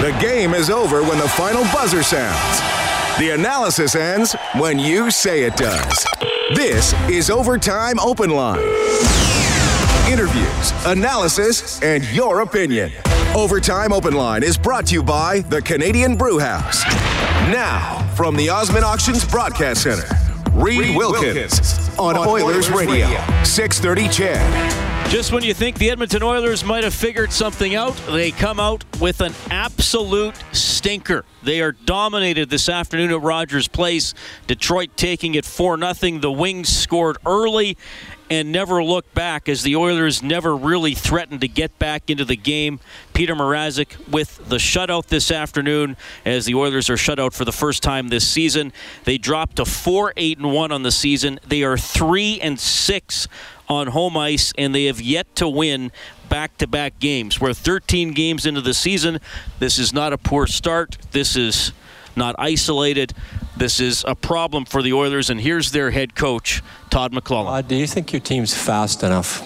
The game is over when the final buzzer sounds. The analysis ends when you say it does. This is Overtime Open Line. Interviews, analysis, and your opinion. Overtime Open Line is brought to you by the Canadian Brew House. Now, from the Osmond Auctions Broadcast Center, Reed Wilkins on Oilers Radio, 630 CHED. Just when you think the Edmonton Oilers might have figured something out, they come out with an absolute stinker. They are dominated this afternoon at Rogers Place. Detroit taking it 4 0. The Wings scored early and never looked back as the Oilers never really threatened to get back into the game. Peter Mrazek with the shutout this afternoon as the Oilers are shut out for the first time this season. They dropped to 4 8 and 1 on the season. They are 3 and 6 on home ice and they have yet to win back-to-back games. We're 13 games into the season. This is not a poor start. This is not isolated. This is a problem for the Oilers, and here's their head coach, Todd McLellan. Uh, do you think your team's fast enough?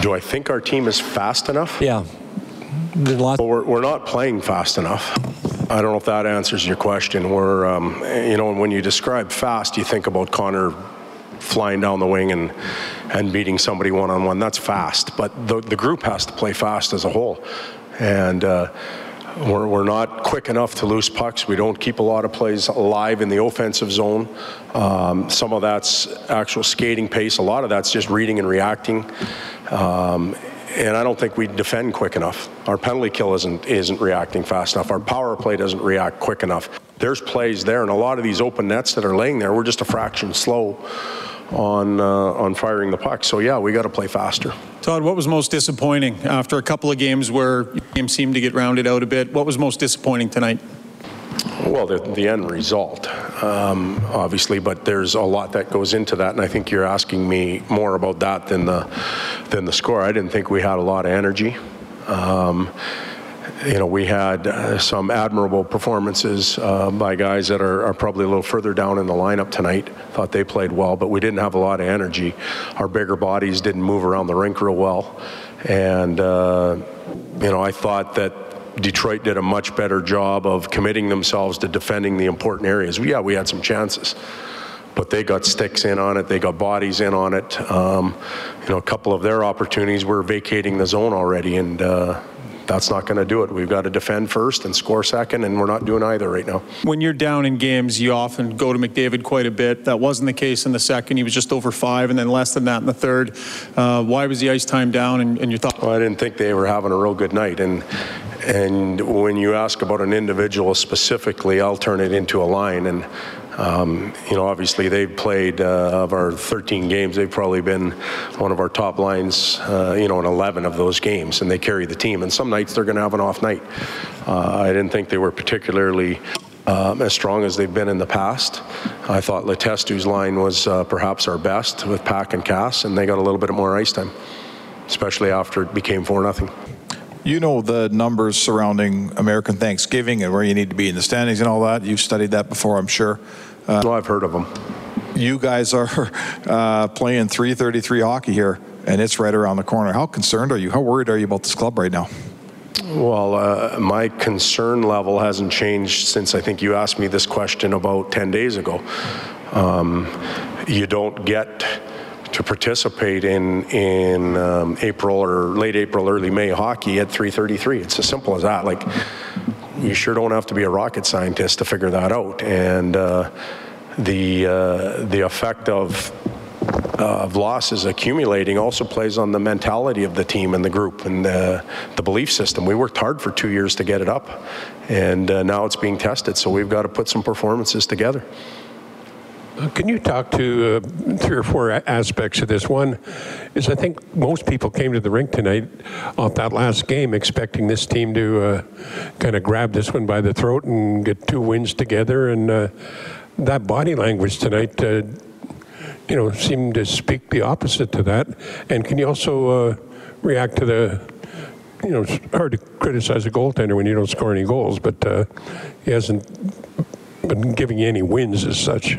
Do I think our team is fast enough? Yeah. Well, we're, we're not playing fast enough. I don't know if that answers your question. We're, um, you know, when you describe fast, you think about Connor flying down the wing and and beating somebody one on one. That's fast, but the the group has to play fast as a whole, and. Uh, we're, we're not quick enough to lose pucks. We don't keep a lot of plays alive in the offensive zone. Um, some of that's actual skating pace. A lot of that's just reading and reacting. Um, and I don't think we defend quick enough. Our penalty kill isn't isn't reacting fast enough. Our power play doesn't react quick enough. There's plays there, and a lot of these open nets that are laying there, we're just a fraction slow on uh, on firing the puck. So yeah, we got to play faster. Todd, what was most disappointing after a couple of games where games seemed to get rounded out a bit? What was most disappointing tonight? Well, the, the end result, um, obviously, but there's a lot that goes into that, and I think you're asking me more about that than the than the score. I didn't think we had a lot of energy. Um, you know, we had uh, some admirable performances uh, by guys that are, are, probably a little further down in the lineup tonight. Thought they played well, but we didn't have a lot of energy. Our bigger bodies didn't move around the rink real well. And, uh, you know, I thought that Detroit did a much better job of committing themselves to defending the important areas. Yeah, we had some chances but they got sticks in on it. They got bodies in on it. Um, you know, a couple of their opportunities were vacating the zone already, and uh, that's not going to do it. We've got to defend first and score second, and we're not doing either right now. When you're down in games, you often go to McDavid quite a bit. That wasn't the case in the second. He was just over five, and then less than that in the third. Uh, why was the ice time down? And, and you thought? Well, I didn't think they were having a real good night, and and when you ask about an individual specifically, I'll turn it into a line and. Um, you know, obviously they've played uh, of our 13 games. They've probably been one of our top lines. Uh, you know, in 11 of those games, and they carry the team. And some nights they're going to have an off night. Uh, I didn't think they were particularly. Um, as strong as they've been in the past. I thought Letestu's line was uh, perhaps our best with Pack and Cass, and they got a little bit more ice time, especially after it became 4 0. You know the numbers surrounding American Thanksgiving and where you need to be in the standings and all that. You've studied that before, I'm sure. Uh, well, I've heard of them. You guys are uh, playing 333 hockey here, and it's right around the corner. How concerned are you? How worried are you about this club right now? Well, uh, my concern level hasn't changed since I think you asked me this question about 10 days ago. Um, you don't get to participate in in um, April or late April, early May hockey at 3:33. It's as simple as that. Like you sure don't have to be a rocket scientist to figure that out. And uh, the uh, the effect of uh, of losses accumulating also plays on the mentality of the team and the group and the, the belief system. We worked hard for two years to get it up, and uh, now it's being tested. So we've got to put some performances together. Uh, can you talk to uh, three or four aspects of this? One is I think most people came to the rink tonight off that last game expecting this team to uh, kind of grab this one by the throat and get two wins together. And uh, that body language tonight, uh, you know, seemed to speak the opposite to that. And can you also uh, react to the you know, it's hard to criticize a goaltender when you don't score any goals, but he hasn't been giving you any wins as such.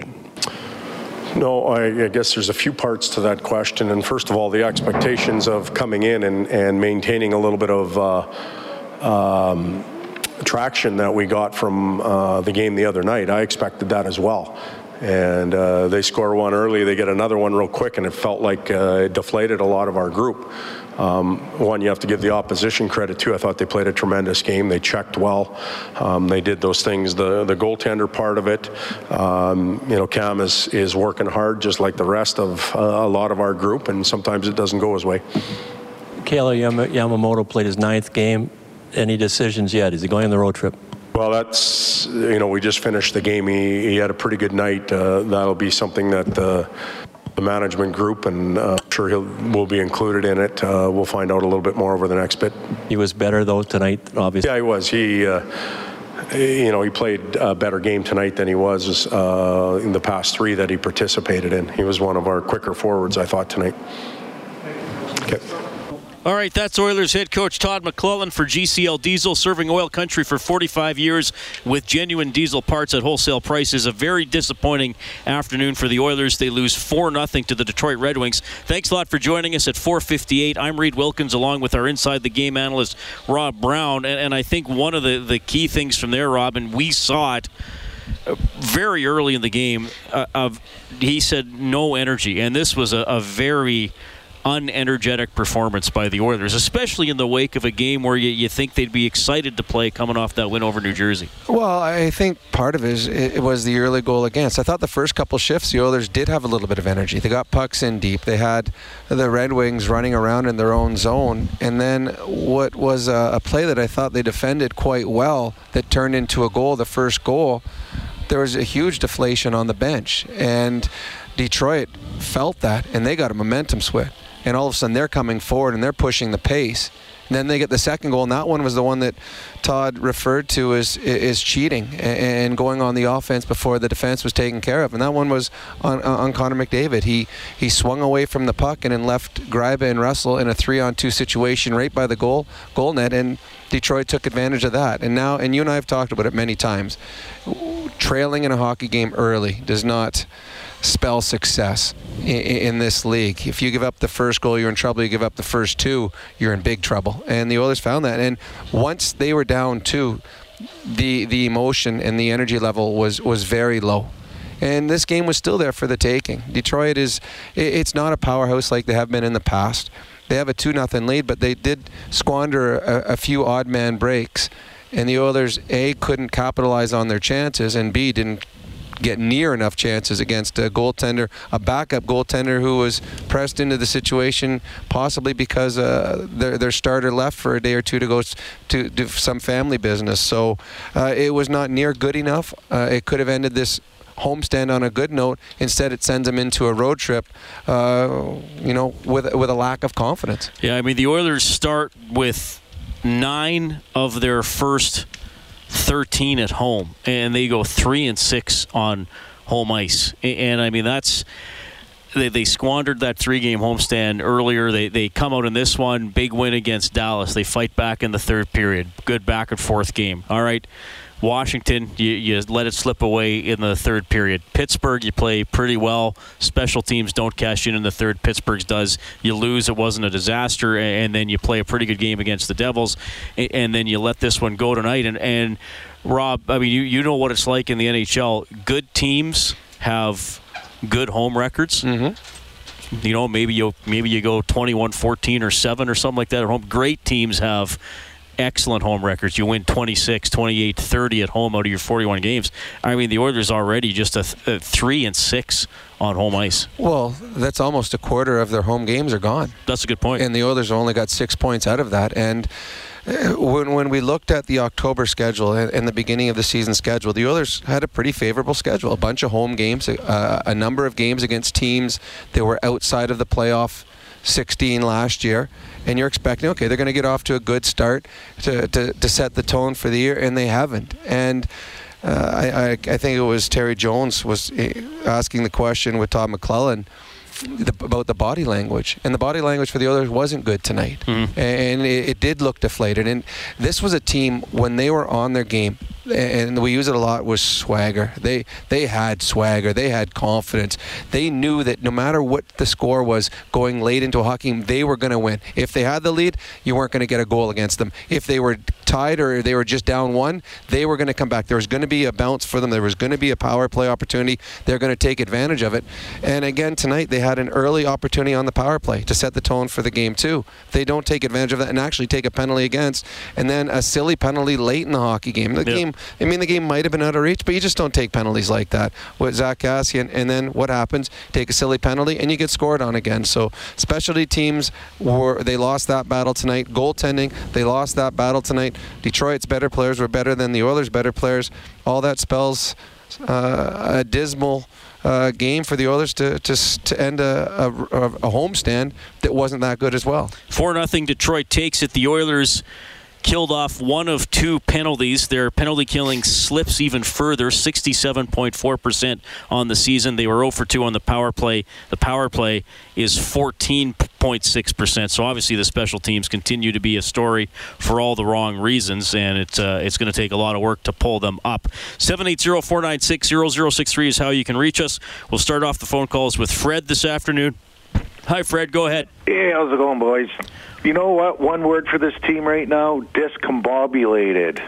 No, I, I, guess there's a few parts to that question. And first of all, the expectations of coming in and, and maintaining a little bit of uh, um, traction that we got from uh, the game the other night, I expected that as well. And uh, they score one early, they get another one real quick, and it felt like uh, it deflated a lot of our group. Um, one, you have to give the opposition credit too. I thought they played a tremendous game. They checked well. Um, they did those things. The the goaltender part of it, um, you know, Cam is is working hard, just like the rest of uh, a lot of our group, and sometimes it doesn't go his way. Kailer Yamamoto played his ninth game. Any decisions yet? Is he going on the road trip? Well, that's you know we just finished the game. He, he had a pretty good night. Uh, that'll be something that uh, the management group and uh, sure he'll will be included in it. Uh, we'll find out a little bit more over the next bit. He was better though tonight, obviously. Yeah, he was. He. Uh, you know, he played a better game tonight than he was uh, in the past three that he participated in. He was one of our quicker forwards, I thought, tonight. Okay. All right, that's Oilers head coach Todd McLellan for GCL Diesel, serving oil country for 45 years with genuine diesel parts at wholesale prices. A very disappointing afternoon for the Oilers. They lose 4 0 to the Detroit Red Wings. Thanks a lot for joining us at 458. I'm Reed Wilkins along with our inside the game analyst, Rob Brown. And, and I think one of the, the key things from there, Rob, and we saw it very early in the game, uh, of he said no energy. And this was a, a very unenergetic performance by the Oilers, especially in the wake of a game where you, you think they'd be excited to play coming off that win over New Jersey. Well, I think part of it, is, it was the early goal against. I thought the first couple shifts, the Oilers did have a little bit of energy. They got pucks in deep. They had the Red Wings running around in their own zone. And then what was a, a play that I thought they defended quite well that turned into a goal, the first goal, there was a huge deflation on the bench. And Detroit felt that, and they got a momentum switch and all of a sudden they're coming forward and they're pushing the pace. And then they get the second goal, and that one was the one that Todd referred to as is cheating and going on the offense before the defense was taken care of. And that one was on, on Connor McDavid. He he swung away from the puck and then left Gryba and Russell in a three-on-two situation right by the goal goal net, and Detroit took advantage of that. And now, and you and I have talked about it many times. Trailing in a hockey game early does not spell success in, in, this league. If you give up the first goal, you're in trouble. You give up the first two, you're in big trouble. And the Oilers found that. And once they were down two, the the emotion and the energy level was was very low. And this game was still there for the taking. Detroit is it's not a powerhouse like they have been in the past. They have a 2 nothing lead, but they did squander a, a few odd man breaks. And the Oilers, A, couldn't capitalize on their chances, and B, didn't get near enough chances against a goaltender, a backup goaltender who was pressed into the situation, possibly because uh, their, their starter left for a day or two to go to do some family business. So uh, it was not near good enough. Uh, it could have ended this homestand on a good note. Instead, it sends them into a road trip, uh, you know, with with a lack of confidence. Yeah, I mean the Oilers start with nine of their first 13 at home, and they go three and six on home ice. And I mean that's they, they squandered that three game homestand earlier. They they come out in this one, big win against Dallas. They fight back in the third period. Good back and forth game. All right. Washington, you, you let it slip away in the third period. Pittsburgh, you play pretty well. Special teams don't cash in in the third. Pittsburgh's does. You lose, it wasn't a disaster, and then you play a pretty good game against the Devils, and then you let this one go tonight. And, and Rob, I mean, you, you know what it's like in the NHL. Good teams have good home records. Mm-hmm. You know, maybe you maybe you go 21-14 or 7 or something like that at home. Great teams have excellent home records. You win 26, 28, 30 at home out of your 41 games. I mean, the Oilers already just a, th- a 3 and 6 on home ice. Well, that's almost a quarter of their home games are gone. That's a good point. And the Oilers only got 6 points out of that and uh, when, when we looked at the October schedule and, the beginning of the season schedule, the Oilers had a pretty favorable schedule. A bunch of home games, uh, a number of games against teams that were outside of the playoff 16 last year, and you're expecting, okay, they're going to get off to a good start to, to, to set the tone for the year, and they haven't. And uh, I, I, I think it was Terry Jones was eh, asking the question with Todd McLellan the, about the body language, and the body language for the others wasn't good tonight, mm-hmm. and it, it, did look deflated. And this was a team when they were on their game, and we use it a lot was swagger. They they had swagger. They had confidence. They knew that no matter what the score was going late into a hockey game, they were going to win. If they had the lead, you weren't going to get a goal against them. If they were tied or they were just down one, they were going to come back. There was going to be a bounce for them. There was going to be a power play opportunity. They're going to take advantage of it. And again tonight, they had an early opportunity on the power play to set the tone for the game too. They don't take advantage of that and actually take a penalty against, and then a silly penalty late in the hockey game. The game I mean, the game might have been out of reach, but you just don't take penalties like that with Zach Kassian. And then what happens? Take a silly penalty, and you get scored on again. So specialty teams were they lost that battle tonight. Goaltending, they lost that battle tonight. Detroit's better players were better than the Oilers' better players. All that spells uh, a dismal. Uh, game for the Oilers to to, to end a, a, a homestand that wasn't that good as well. Four nothing Detroit takes it. The Oilers killed off one of two penalties. Their penalty killing slips even further, 67.4% on the season. They were 0 for 2 on the power play. The power play is 14.6%. So obviously the special teams continue to be a story for all the wrong reasons, and it's uh, it's going to take a lot of work to pull them up. 780-496-0063 is how you can reach us. We'll start off the phone calls with Fred this afternoon. Hi, Fred. Go ahead. Hey, how's it going, boys? You know what? One word for this team right now: discombobulated.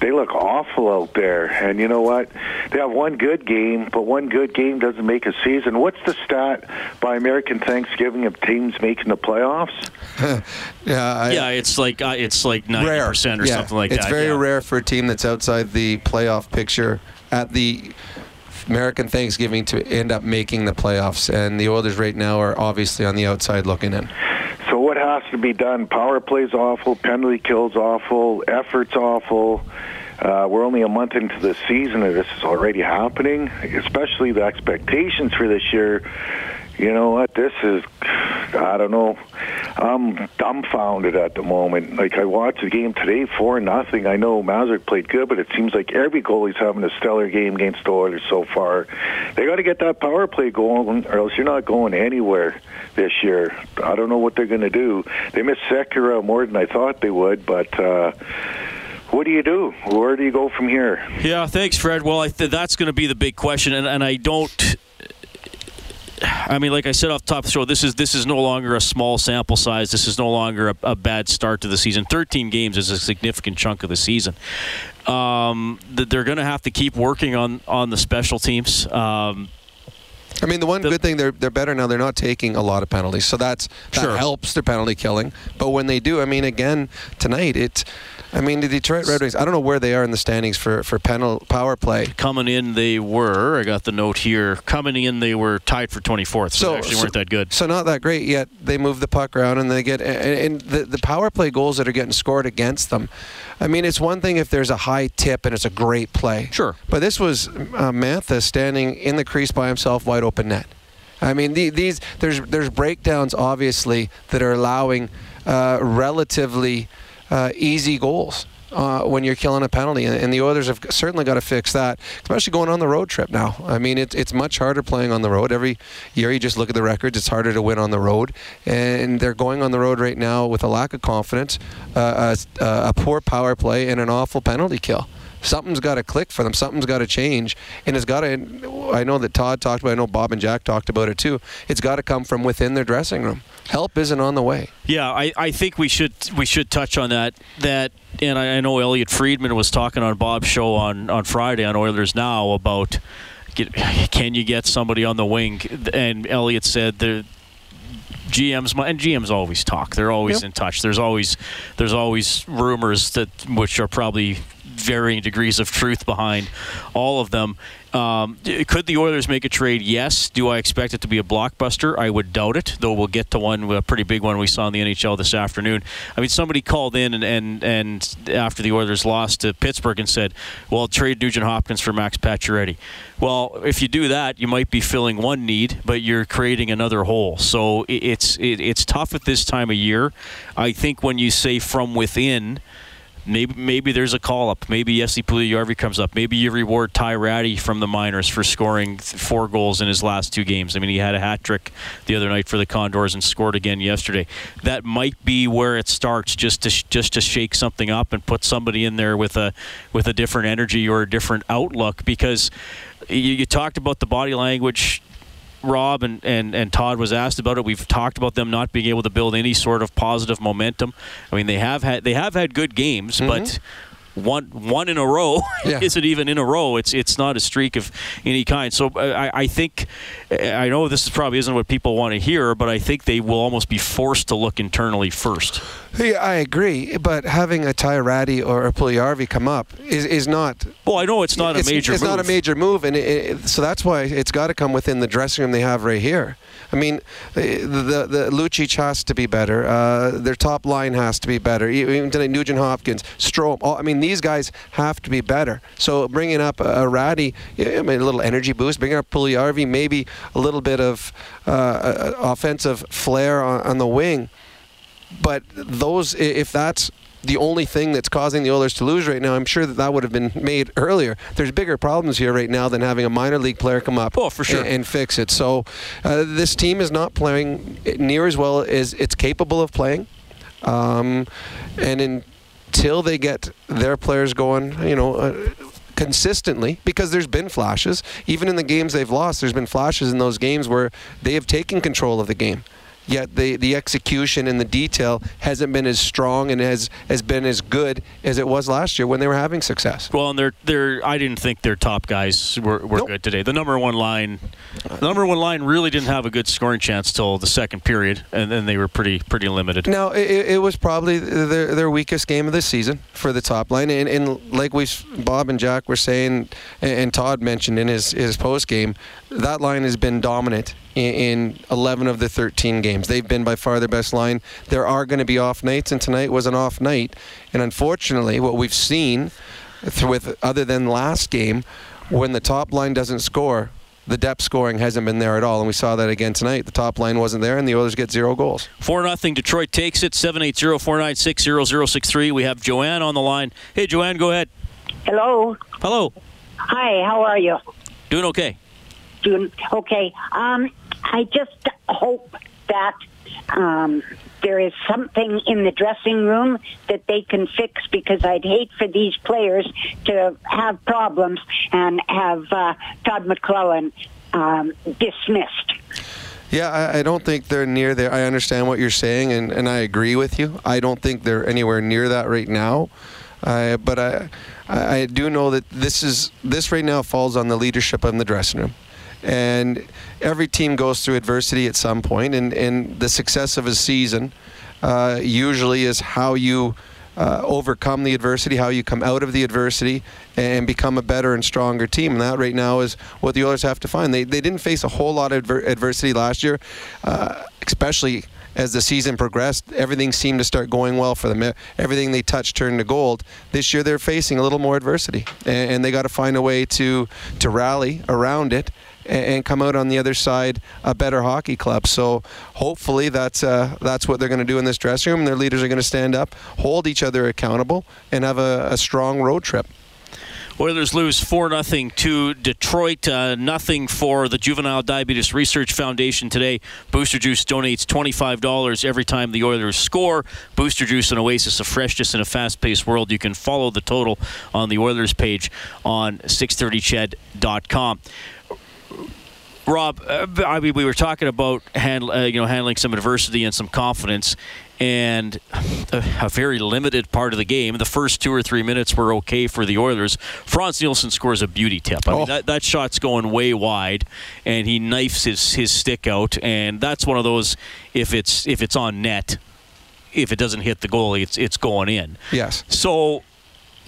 They look awful out there, and you know what? They have one good game, but one good game doesn't make a season. What's the stat by American Thanksgiving of teams making the playoffs? yeah, I, yeah, it's like uh, it's like ninety percent or yeah, something like it's that. It's very yeah. rare for a team that's outside the playoff picture at the American Thanksgiving to end up making the playoffs, and the Oilers right now are obviously on the outside looking in. So what has to be done? Power plays awful, penalty kills awful, efforts awful. Uh, we're only a month into the season, and this is already happening. Especially the expectations for this year. You know what? This is, I don't know. I'm dumbfounded at the moment. Like I watched the game today, four nothing. I know Mrazek played good, but it seems like every goalie's having a stellar game against the Oilers so far. They got to get that power play going, or else you're not going anywhere this year. I don't know what they're going to do. They missed Sekera more than I thought they would, but. uh what do you do? Where do you go from here? Yeah, thanks, Fred. Well, I th- that's going to be the big question, and, and I don't. I mean, like I said off the top of the show, this is this is no longer a small sample size. This is no longer a, a bad start to the season. 13 games is a significant chunk of the season. Um, they're going to have to keep working on on the special teams. Um, I mean, the one the, good thing they're they're better now. They're not taking a lot of penalties, so that's that sure. helps their penalty killing. But when they do, I mean, again tonight, it's I mean, the Detroit Red Wings, I don't know where they are in the standings for, for penal, power play. Coming in, they were, I got the note here, coming in, they were tied for 24th, so, so they actually so, weren't that good. So not that great, yet they move the puck around and they get, and, and the, the power play goals that are getting scored against them, I mean, it's one thing if there's a high tip and it's a great play. Sure. But this was uh, Mantha standing in the crease by himself, wide open net. I mean, the, these there's there's breakdowns obviously that are allowing uh, relatively uh, easy goals. Uh, when you're killing a penalty. And, and, the Oilers have certainly got to fix that, especially going on the road trip now. I mean, it, it's much harder playing on the road. Every year you just look at the records, it's harder to win on the road. And they're going on the road right now with a lack of confidence, uh, a, a poor power play, and an awful penalty kill something's got to click for them. Something's got to change, and it's got to. I know that Todd talked about. I know Bob and Jack talked about it too. It's got to come from within their dressing room help isn't on the way. Yeah, I, I think we should we should touch on that. That and I, I know Elliotte Friedman was talking on Bob's show on, on Friday on Oilers Now about get, can you get somebody on the wing? And Elliotte said the GMs and GMs always talk. They're always yep. in touch. There's always there's always rumors that which are probably varying degrees of truth behind all of them. Um, could the Oilers make a trade? Yes. Do I expect it to be a blockbuster? I would doubt it, though we'll get to one, a pretty big one we saw in the NHL this afternoon. I mean, somebody called in and, and, and after the Oilers lost to Pittsburgh and said, well, trade Nugent Hopkins for Max Pacioretty. Well, if you do that, you might be filling one need, but you're creating another hole. So it's, it, it's tough at this time of year. I think when you say from within – Maybe maybe there's a call up. Maybe Jesse Puljujarvi comes up. Maybe you reward Ty Rattie from the minors for scoring four goals in his last two games. I mean, he had a hat trick the other night for the Condors and scored again yesterday. That might be where it starts, just to just to shake something up and put somebody in there with a with a different energy or a different outlook. Because you, you talked about the body language Rob and, and, and Todd was asked about it. We've talked about them not being able to build any sort of positive momentum. I mean, they have had they have had good games, mm-hmm. but one one in a row yeah. isn't even in a row. It's it's not a streak of any kind. So uh, I, I think I know this is probably isn't what people want to hear, but I think they will almost be forced to look internally first. Yeah, I agree. But having a Ty Rattie or a Puljujarvi come up is, is not. Well, I know it's not it's, a major. It's move. not a major move, and it, it, so that's why it's got to come within the dressing room they have right here. I mean, the the, the Lucic has to be better. Uh, their top line has to be better. Even tonight, Nugent Hopkins, Strome. All, I mean, these guys have to be better. So bringing up a, a Rattie, I mean, a little energy boost. Bringing up Puljujarvi, maybe a little bit of uh, offensive flair on, on the wing. But those, if that's the only thing that's causing the Oilers to lose right now, I'm sure that that would have been made earlier. There's bigger problems here right now than having a minor league player come up oh, for sure. and, and fix it. So uh, this team is not playing near as well as it's capable of playing. Um, and until they get their players going, you know, uh, consistently because there's been flashes. Even in the games they've lost, there's been flashes in those games where they have taken control of the game yet the, the execution and the detail hasn't been as strong and has, has been as good as it was last year when they were having success. Well, and they're, they're I didn't think their top guys were, were nope. good today. The number one line the number one line really didn't have a good scoring chance till the second period, and then they were pretty pretty limited. Now, it, it was probably their, their weakest game of the season for the top line, and, and like we Bob and Jack were saying, and Todd mentioned in his, his post game, that line has been dominant in 11 of the 13 games. They've been by far their best line. There are going to be off nights, and tonight was an off night. And unfortunately, what we've seen, with other than last game, when the top line doesn't score, the depth scoring hasn't been there at all, and we saw that again tonight. The top line wasn't there, and the Oilers get zero goals. 4 nothing. Detroit takes it, 780 496 0063. We have Joanne on the line. Hey, Joanne, go ahead. Hello. Hello. Hi, how are you? Doing okay. Okay. Um, I just hope that um, there is something in the dressing room that they can fix because I'd hate for these players to have problems and have uh, Todd McLellan um, dismissed. Yeah, I, I, don't think they're near there. I understand what you're saying, and, and I agree with you. I don't think they're anywhere near that right now. Uh, but I, I do know that this is this right now falls on the leadership in the dressing room and every team goes through adversity at some point, and, and the success of a season uh, usually is how you uh, overcome the adversity, how you come out of the adversity, and become a better and stronger team. And that right now is what the Oilers have to find. They, they didn't face a whole lot of adver- adversity last year, uh, especially as the season progressed, everything seemed to start going well for them. Everything they touched turned to gold. This year they're facing a little more adversity, and, they got to find a way to to rally around it and come out on the other side a better hockey club. So hopefully that's uh, that's what they're going to do in this dressing room. Their leaders are going to stand up, hold each other accountable, and have a, a strong road trip. Oilers lose 4 0 to Detroit. Uh, nothing for the Juvenile Diabetes Research Foundation today. Booster Juice donates $25 every time the Oilers score. Booster Juice, an oasis of freshness in a fast paced world. You can follow the total on the Oilers page on 630ched.com. Rob, uh, I mean, we were talking about handle, uh, you know handling some adversity and some confidence, and a, a, very limited part of the game. The first two or three minutes were okay for the Oilers. Frans Nielsen scores a beauty tip. I oh. mean, that, that shot's going way wide, and he knifes his, his stick out, and that's one of those. If it's if it's on net, if it doesn't hit the goalie, it's it's going in. Yes. So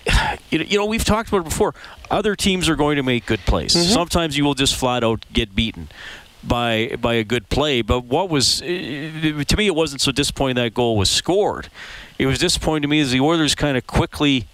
you know, we've talked about it before. Other teams are going to make good plays. Mm-hmm. Sometimes you will just flat out get beaten by by a good play. But what was to me, it wasn't so disappointing that goal was scored. It was disappointing to me as the Oilers kind of quickly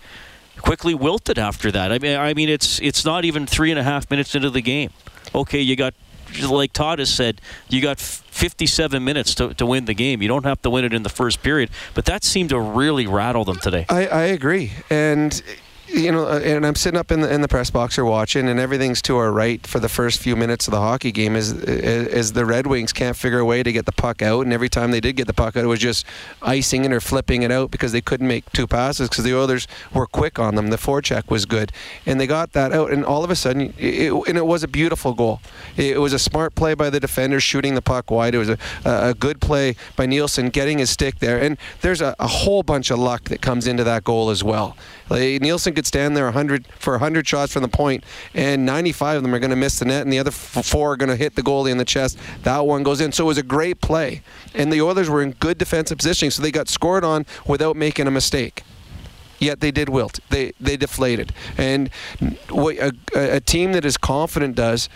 quickly wilted after that. I mean, I mean, it's it's not even three and a half minutes into the game. Okay, you got like Todd has said, you got 57 minutes to, to win the game. You don't have to win it in the first period. But that seemed to really rattle them today. I, I agree. And you know, uh, and I'm sitting up in the in the press box or watching, and everything's to our right for the first few minutes of the hockey game. Is is the Red Wings can't figure a way to get the puck out, and every time they did get the puck out, it was just icing it or flipping it out because they couldn't make two passes because the Oilers were quick on them. The forecheck was good, and they got that out, and all of a sudden, it, and it was a beautiful goal. It was a smart play by the defender shooting the puck wide. It was a, a good play by Nielsen getting his stick there, and there's a, a whole bunch of luck that comes into that goal as well. Like, Nielsen could stand there 100 for 100 shots from the point, and 95 of them are going to miss the net, and the other four are going to hit the goalie in the chest. That one goes in. So it was a great play, and the Oilers were in good defensive positioning, so they got scored on without making a mistake yet they did wilt. They they deflated. And what a, a, team that is confident does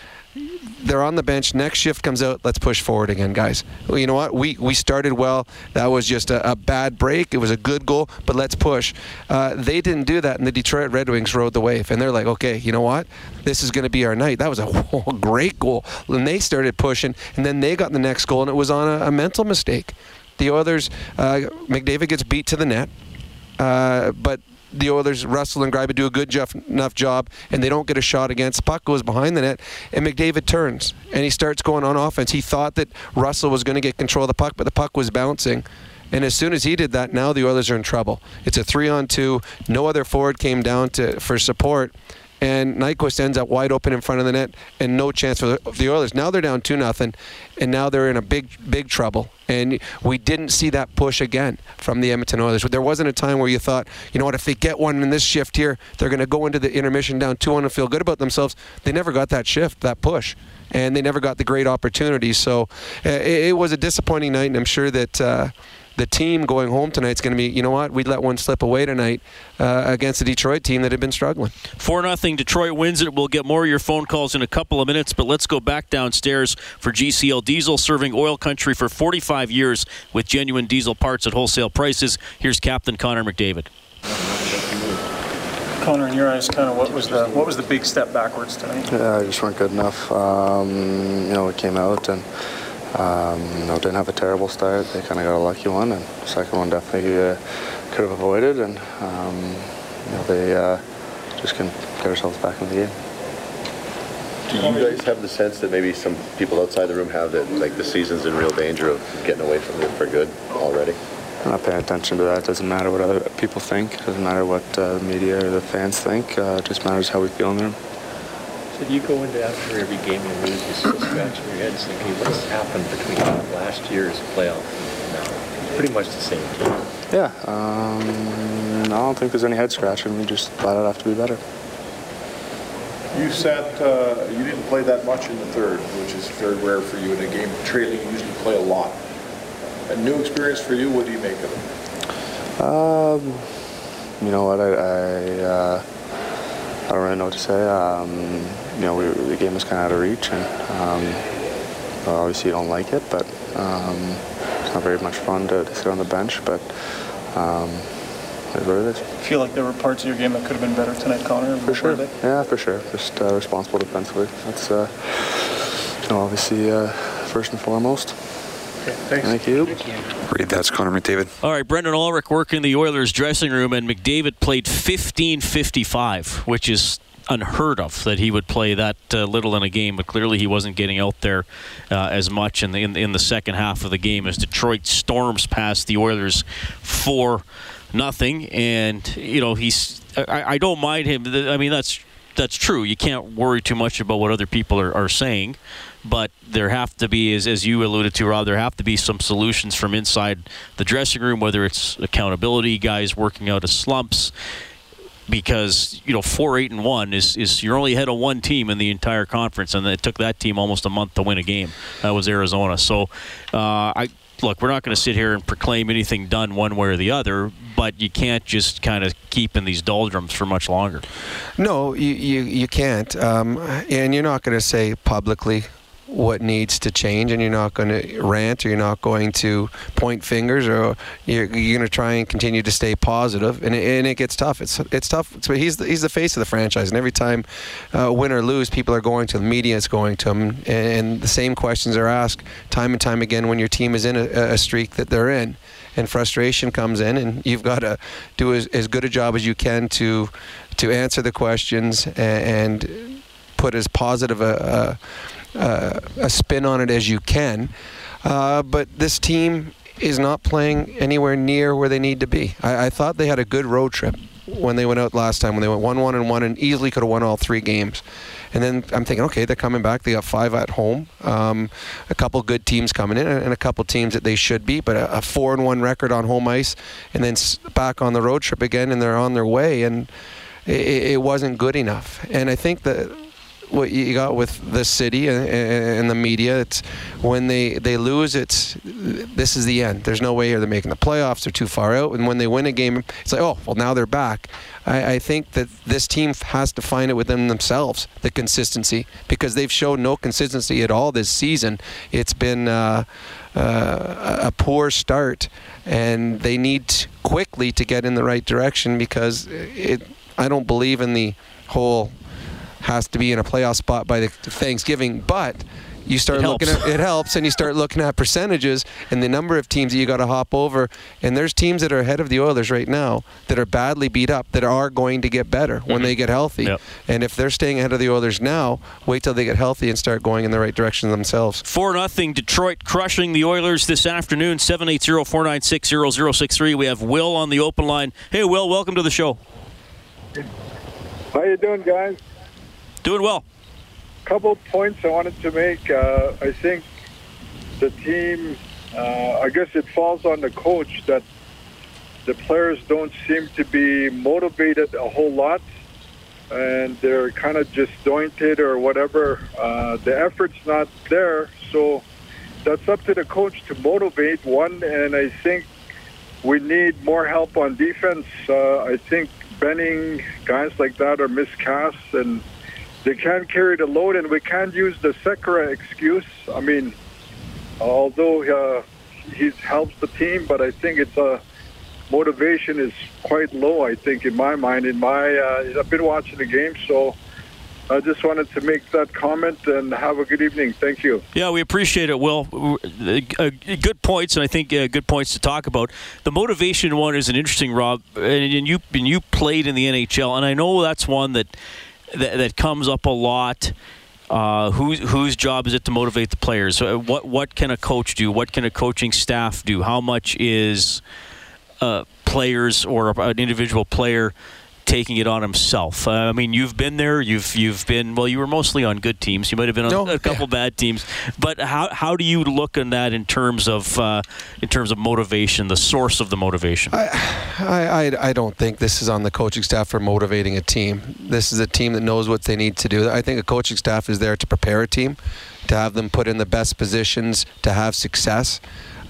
they're on the bench. Next shift comes out. Let's push forward again, guys. Well, you know what? We we started well. That was just a, a bad break. It was a good goal, but let's push. Uh, they didn't do that, and the Detroit Red Wings rode the wave. And they're like, okay, you know what? This is going to be our night. That was a great goal. And they started pushing, and then they got the next goal, and it was on a, a mental mistake. The Oilers, uh, McDavid gets beat to the net, uh, but the Oilers, Russell and Gryba do a good enough job, and they don't get a shot against. Puck goes behind the net, and McDavid turns and he starts going on offense. He thought that Russell was going to get control of the puck, but the puck was bouncing. And as soon as he did that, now the Oilers are in trouble. It's a three-on-two. No other forward came down to for support, and Nyquist ends up wide open in front of the net and no chance for the Oilers. Now they're down two nothing, and now they're in a big big trouble. And we didn't see that push again from the Edmonton Oilers. There wasn't a time where you thought, you know what, if they get one in this shift here, they're going to go into the intermission down 2 1 and feel good about themselves. They never got that shift, that push. And they never got the great opportunity. So uh, it, it, was a disappointing night, and I'm sure that. Uh, the team going home tonight is going to be, you know what, we let one slip away tonight uh, against the Detroit team that had been struggling. 4 nothing. Detroit wins it. We'll get more of your phone calls in a couple of minutes, but let's go back downstairs for GCL Diesel, serving oil country for 45 years with genuine diesel parts at wholesale prices. Here's Captain Connor McDavid. Connor, in your eyes, kind of what was the what was the big step backwards tonight? Yeah, I just weren't good enough. Um, you know, we came out and um, you know, didn't have a terrible start. They kind of got a lucky one, and the second one definitely uh, could have avoided. And um, you know, they uh, just can get ourselves back in the game. Do you guys have the sense that maybe some people outside the room have that, like the season's in real danger of getting away from it for good already? I'm not paying attention to that. It doesn't matter what other people think. It doesn't matter what uh, the media or the fans think. Uh, it just matters how we feel in the room. So do you go into after every game you lose, you still scratching your head thinking, what's happened between last year's playoff and now? Pretty much the same team. Yeah. Um, I don't think there's any head scratching. We just thought it'd have to be better. You sat, uh, you didn't play that much in the third, which is very rare for you in a game trailing. You usually play a lot. A new experience for you. What do you make of it? Um, you know what? I, I uh, I don't really know what to say. Um, you know, we, the game was kind of out of reach, and um, well, obviously you don't like it, but um, it's not very much fun to, to sit on the bench. But um, it's what it is. Feel like there were parts of your game that could have been better tonight, Connor. For sure. Yeah, for sure. Just uh, responsible defensively. That's uh, you know, obviously uh, first and foremost. Okay, thanks. Thank you. Reed that's Connor McDavid. All right, Brendan Ulrich working the Oilers dressing room, and McDavid played 15:55, which is unheard of that he would play that uh, little in a game. But clearly, he wasn't getting out there uh, as much in the in, in, the second half of the game as Detroit storms past the Oilers for nothing. And you know, he's I, I don't mind him. I mean, that's that's true. You can't worry too much about what other people are, are saying but there have to be, as, as you alluded to, Rob, there have to be some solutions from inside the dressing room, whether it's accountability, guys working out of slumps. Because you know, four eight and one is, is you're only ahead of one team in the entire conference, and it took that team almost a month to win a game. That was Arizona. So, uh, I look, we're not going to sit here and proclaim anything done one way or the other, but you can't just kind of keep in these doldrums for much longer. No, you you, you can't, um, and you're not going to say publicly what needs to change, and you're not going to rant, or you're not going to point fingers, or you're, you're going to try and continue to stay positive. And it, and it gets tough. It's it's tough. But he's the, he's the face of the franchise, and every time, uh, win or lose, people are going to. The media is going to him, and, and the same questions are asked time and time again when your team is in a, a streak that they're in and frustration comes in, and you've got to do as, as good a job as you can to to answer the questions and, and put as positive a, a, a, spin on it as you can. Uh, but this team is not playing anywhere near where they need to be. I, I thought they had a good road trip when they went out last time, when they went 1 1 and 1 and easily could have won all three games. And then I'm thinking, okay, they're coming back. They got five at home, um, a couple good teams coming in, and a couple teams that they should be. But a, a four and one record on home ice, and then back on the road trip again, and they're on their way, and it, it wasn't good enough. And I think that what you got with the city and, and, the media. It's when they, they lose, it's this is the end. There's no way they're making the playoffs. They're too far out. And when they win a game, it's like, oh, well, now they're back. I, I think that this team has to find it within themselves, the consistency, because they've shown no consistency at all this season. It's been uh, uh, a poor start, and they need quickly to get in the right direction because it. I don't believe in the whole has to be in a playoff spot by the Thanksgiving, but you start it looking at it helps and you start looking at percentages and the number of teams that you got to hop over and there's teams that are ahead of the Oilers right now that are badly beat up that are going to get better when mm-hmm. they get healthy. Yep. and if they're staying ahead of the Oilers now wait till they get healthy and start going in the right direction themselves. 4 nothing Detroit crushing the Oilers this afternoon 780-496-0063 we have Will on the open line. Hey Will welcome to the show. How you doing guys Doing well. Couple points I wanted to make. Uh, I think the team, uh, I guess it falls on the coach that the players don't seem to be motivated a whole lot and they're kind of disjointed or whatever. Uh, the effort's not there. So that's up to the coach to motivate one. And I think we need more help on defense. Uh, I think Benning, guys like that are miscast and they can't carry the load, and we can't use the Sekera excuse. I mean, although uh, he helps the team, but I think it's a uh, motivation is quite low. I think in my mind, in my uh, I've been watching the game, so. I just wanted to make that comment and have a good evening. Thank you. Yeah, we appreciate it, Will. Uh, good points, and I think uh, good points to talk about. The motivation one is an interesting, Rob, and you and you played in the NHL, and I know that's one that that, that comes up a lot. Uh, whose whose job is it to motivate the players? So what what can a coach do? What can a coaching staff do? How much is uh, players or an individual player taking it on himself. Uh, I mean, you've been there. You've you've been well. You were mostly on good teams. You might have been on no, a couple yeah. bad teams. But how how do you look on that in terms of uh, in terms of motivation, the source of the motivation? I, I I don't think this is on the coaching staff for motivating a team. This is a team that knows what they need to do. I think a coaching staff is there to prepare a team, to have them put in the best positions to have success.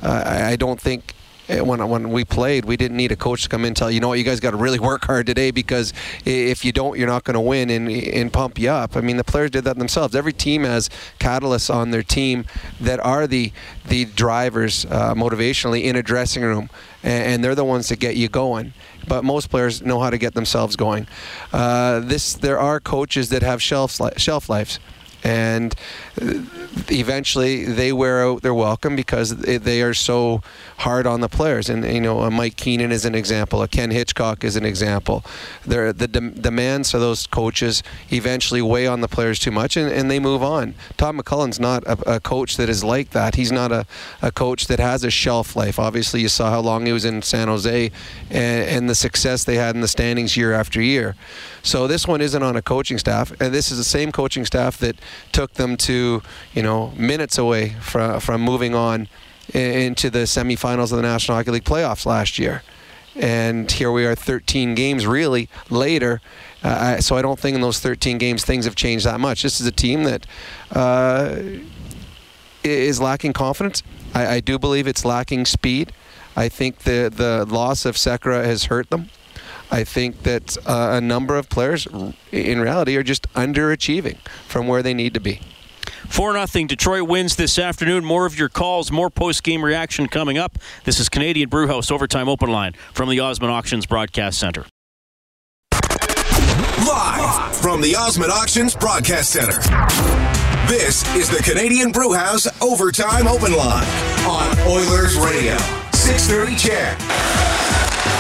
Uh, I, I don't think when when we played, we didn't need a coach to come in and tell you know what you guys got to really work hard today because if you don't, you're not going to win and and pump you up. I mean, the players did that themselves. Every team has catalysts on their team that are the the drivers uh, motivationally in a dressing room, and, they're the ones that get you going. But most players know how to get themselves going. Uh, this there are coaches that have shelf shelf lives and uh, eventually they wear out their welcome because they are so hard on the players. And you know, uh, Mike Keenan is an example. A Ken Hitchcock is an example. They're, the de- demands of those coaches eventually weigh on the players too much, and, and they move on. Tom McLellan's not a, a, coach that is like that. He's not a, a coach that has a shelf life. Obviously, you saw how long he was in San Jose, and, and the success they had in the standings year after year. So this one isn't on a coaching staff, and this is the same coaching staff that took them to you know minutes away from from moving on into the semifinals of the National Hockey League playoffs last year. And here we are, 13 games really later. Uh, so I don't think in those 13 games things have changed that much. This is a team that uh, is lacking confidence. I, I do believe it's lacking speed. I think the the loss of Sekera has hurt them. I think that uh, a number of players, in reality, are just underachieving from where they need to be. 4 0. Detroit wins this afternoon. More of your calls, more post game reaction coming up. This is Canadian Brewhouse Overtime Open Line from the Osmond Auctions Broadcast Center. Live from the Osmond Auctions Broadcast Center. This is the Canadian Brewhouse Overtime Open Line on Oilers Radio. 630 CHED.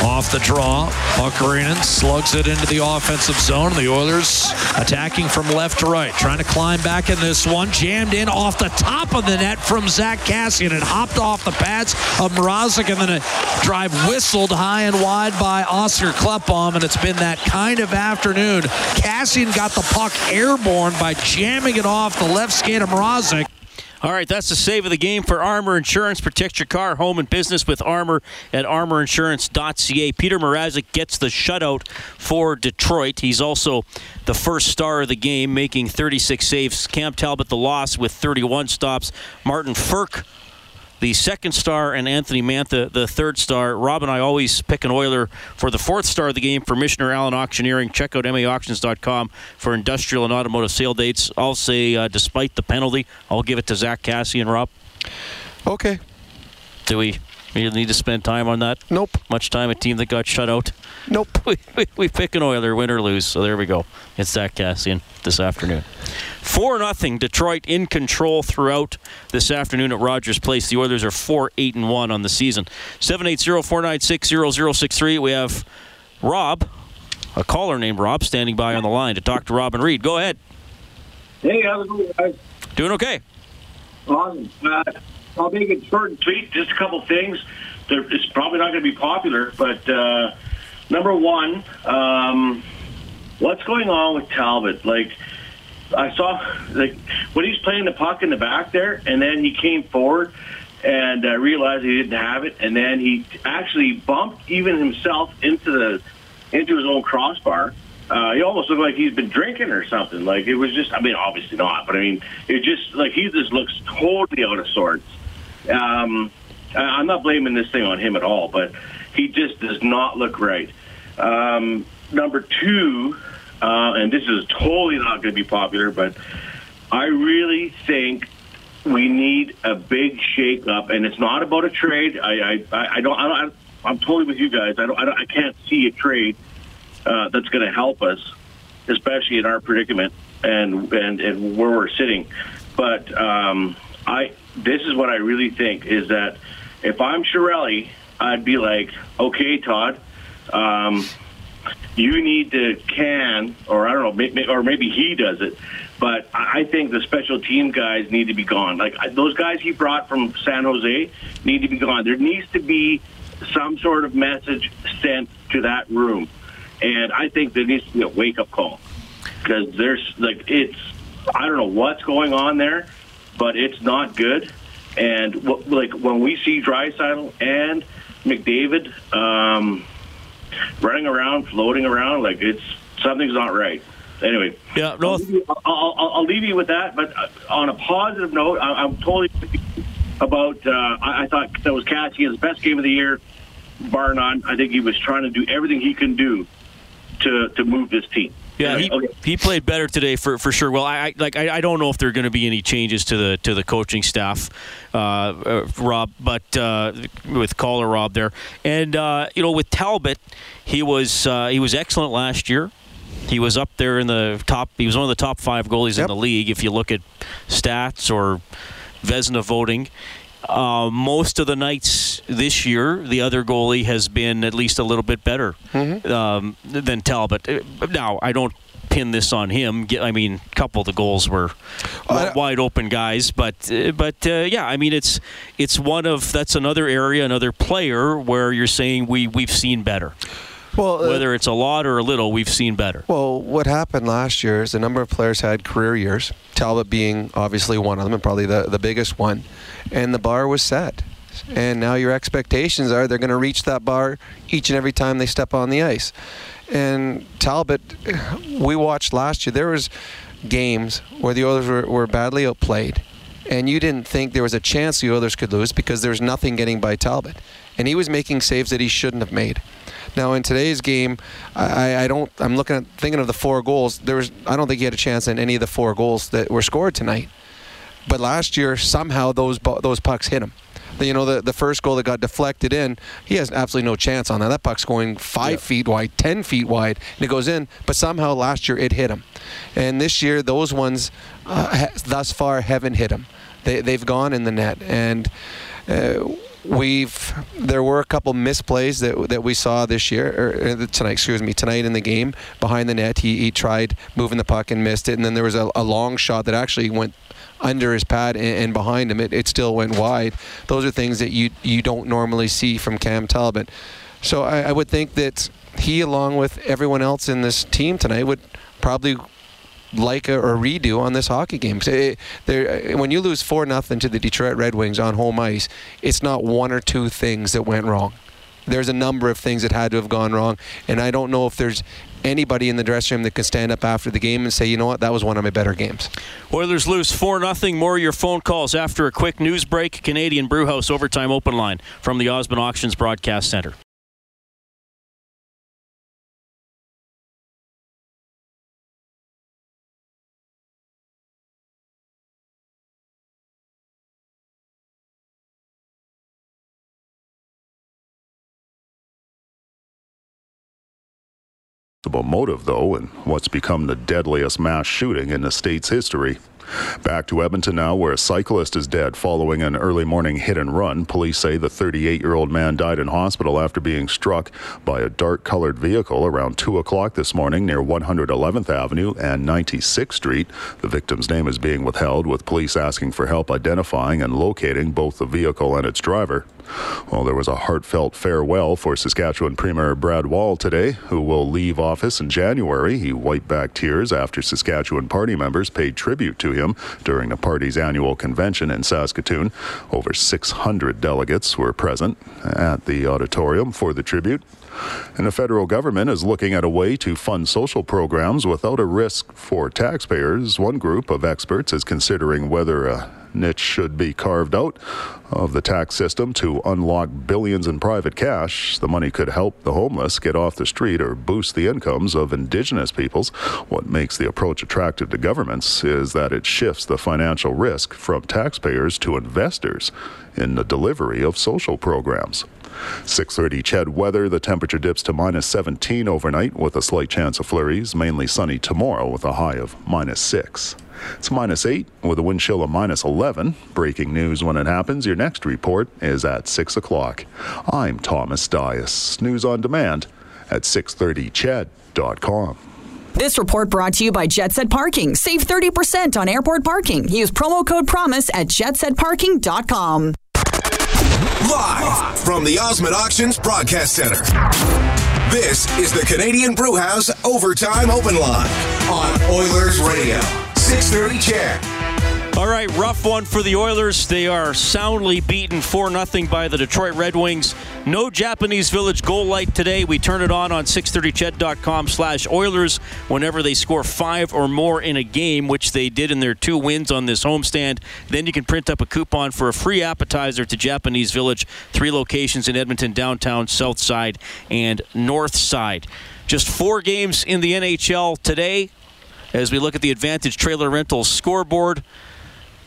Off the draw, Pakarinen slugs it into the offensive zone. The Oilers attacking from left to right, trying to climb back in this one. Jammed in off the top of the net from Zach Kassian. It hopped off the pads of Mrazek, and then a drive whistled high and wide by Oscar Klefbom, and it's been that kind of afternoon. Kassian got the puck airborne by jamming it off the left skate of Mrazek. All right, that's the save of the game for Armor Insurance. Protect your car, home, and business with Armor at armorinsurance.ca. Peter Mrazek gets the shutout for Detroit. He's also the first star of the game, making 36 saves. Cam Talbot, the loss, with 31 stops. Martin Frk the second star, and Anthony Mantha, the third star. Rob and I always pick an Oiler for the fourth star of the game for Michener Allen Auctioneering. Check out maauctions.com for industrial and automotive sale dates. I'll say, uh, despite the penalty, I'll give it to Zach Kassian Rob. Okay. Do we you need to spend time on that? Nope. Much time a team that got shut out? Nope. We, we, we pick an Oiler, win or lose. So there we go. It's Zach Kassian this afternoon. 4 0 Detroit in control throughout this afternoon at Rogers Place. The Oilers are 4 8 and 1 on the season. 780 496 0063. We have Rob, a caller named Rob, standing by on the line to talk to Robin Reed. Go ahead. Hey, how's it going, guys? Doing okay. Awesome. Uh, I'll make it short and sweet. Just a couple things. It's probably not going to be popular, but uh, number one, um, what's going on with Talbot? Like, I saw like when he's playing the puck in the back there, and then he came forward and uh, realized he didn't have it, and then he actually bumped even himself into the into his own crossbar. Uh, he almost looked like he's been drinking or something. Like it was just, I mean, obviously not, but I mean, it just like he just looks totally out of sorts. Um, I'm not blaming this thing on him at all, but he just does not look right. Um, number two, uh, and this is totally not going to be popular, but I really think we need a big shake-up, and it's not about a trade. I, I, I don't, I don't, I'm totally with you guys. I don't, I, don't, I can't see a trade uh, that's going to help us, especially in our predicament and and, and where we're sitting. But um, I, this is what I really think is that if I'm Chiarelli, I'd be like, okay, Todd, um, you need to can, or I don't know, or maybe he does it. But I think the special team guys need to be gone. Like those guys he brought from San Jose need to be gone. There needs to be some sort of message sent to that room, and I think there needs to be a wake up call because there's like it's I don't know what's going on there, but it's not good. And w- like when we see Draisaitl and McDavid um, running around, floating around, like it's something's not right. Anyway, yeah, no. I'll, leave you, I'll, I'll, I'll leave you with that. But uh, on a positive note, I, I'm totally about. Uh, I, I thought that was catchy. His best game of the year, bar none. I think he was trying to do everything he can do to to move this team. Yeah, he, okay. he played better today for, for sure. Well, I, I like I, I don't know if there are going to be any changes to the to the coaching staff, uh, uh, Rob, but uh, with caller Rob there, and uh, you know with Talbot, he was uh, he was excellent last year. He was up there in the top. He was one of the top five goalies yep. in the league if you look at stats or Vezina voting. Uh, most of the nights this year, the other goalie has been at least a little bit better mm-hmm. um, than Talbot. Uh, now, I don't pin this on him. I mean, a couple of the goals were uh, wide open guys, but uh, but uh, yeah, I mean it's it's one of that's another area, another player where you're saying we we've seen better. Well, uh, whether it's a lot or a little, we've seen better. Well, what happened last year is a number of players had career years. Talbot being obviously one of them, and probably the the biggest one, and the bar was set. And now your expectations are they're going to reach that bar each and every time they step on the ice. And Talbot, we watched last year. There was games where the Oilers were, were badly outplayed, and you didn't think there was a chance the Oilers could lose because there was nothing getting by Talbot, and he was making saves that he shouldn't have made. Now in today's game, I, I don't. I'm looking at thinking of the four goals. There was. I don't think he had a chance in any of the four goals that were scored tonight. but last year somehow those those pucks hit him. You know, the, the first goal that got deflected in, he has absolutely no chance on that. That puck's going five feet wide, 10 feet wide, and it goes in. But somehow last year it hit him. And this year, those ones uh, thus far haven't hit him. They, they've gone in the net. And. Uh, we've there were a couple misplays that that we saw this year or uh, tonight excuse me tonight in the game behind the net. He, he tried moving the puck and missed it. And then there was a, a long shot that actually went under his pad and, and behind him. It, it still went wide. Those are things that you you don't normally see from Cam Talbot. So I, I would think that he along with everyone else in this team tonight would probably like a, a redo on this hockey game. It, when you lose four nothing to the Detroit Red Wings on home ice, it's not one or two things that went wrong. There's a number of things that had to have gone wrong, and I don't know if there's anybody in the dressing room that can stand up after the game and say, you know what, that was one of my better games. Oilers lose 4 0. More of your phone calls after a quick news break. Canadian Brewhouse Overtime Open Line from the Osmond Auctions Broadcast Center. Motive, though, in what's become the deadliest mass shooting in the state's history. Back to Edmonton now, where a cyclist is dead following an early morning hit and run. Police say the 38 year old man died in hospital after being struck by a dark colored vehicle around 2 o'clock this morning near 111th Avenue and 96th Street. The victim's name is being withheld, with police asking for help identifying and locating both the vehicle and its driver. Well, there was a heartfelt farewell for Saskatchewan Premier Brad Wall today, who will leave office in January. He wiped back tears after Saskatchewan party members paid tribute to him during the party's annual convention in Saskatoon. Over 600 delegates were present at the auditorium for the tribute. And the federal government is looking at a way to fund social programs without a risk for taxpayers. One group of experts is considering whether a niche should be carved out of the tax system to unlock billions in private cash. The money could help the homeless get off the street or boost the incomes of indigenous peoples. What makes the approach attractive to governments is that it shifts the financial risk from taxpayers to investors in the delivery of social programs. 6:30 CHED weather. The temperature dips to minus 17 overnight with a slight chance of flurries. Mainly sunny tomorrow with a high of minus 6. It's minus 8 with a wind chill of minus 11. Breaking news when it happens. Your next report is at 6 o'clock. I'm Thomas Dias. News on demand at 630ched.com. This report brought to you by JetSet Parking. Save 30% on airport parking. Use promo code PROMISE at jetsetparking.com. Live from the Osmond Auctions Broadcast Center. This is the Canadian Brewhouse Overtime Open Line on Oilers Radio. 630 CHED. All right, rough one for the Oilers. They are soundly beaten 4 0 by the Detroit Red Wings. No Japanese Village goal light today. We turn it on on 630ched.com slash Oilers whenever they score five or more in a game, which they did in their two wins on this homestand. Then you can print up a coupon for a free appetizer to Japanese Village. Three locations in Edmonton, downtown, south side, and north side. Just four games in the NHL today as we look at the Advantage Trailer Rentals scoreboard.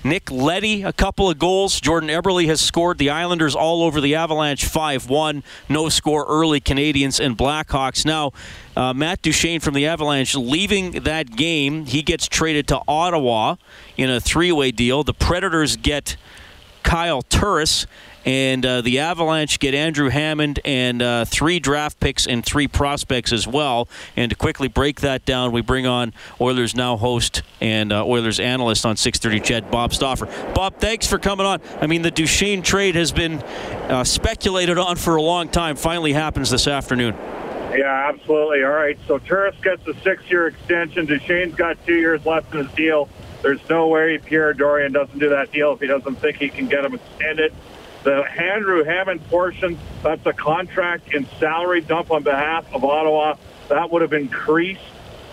Nick Leddy, a couple of goals. Jordan Eberle has scored. The Islanders all over the Avalanche 5 1. No score early, Canadiens and Blackhawks. Now, uh, Matt Duchene from the Avalanche leaving that game. He gets traded to Ottawa in a three way deal. The Predators get Kyle Turris and uh, the Avalanche get Andrew Hammond and uh, three draft picks and three prospects as well. And to quickly break that down, we bring on Oilers now host and uh, Oilers analyst on 6:30 CHED, Bob Stauffer. Bob, thanks for coming on. I mean, the Duchene trade has been uh, speculated on for a long time. Finally happens this afternoon. Yeah, absolutely. All right, so Turris gets a six-year extension. Duchene's got two years left in his deal. There's no way Pierre Dorion doesn't do that deal if he doesn't think he can get him extended. The Andrew Hammond portion, that's a contract and salary dump on behalf of Ottawa. That would have increased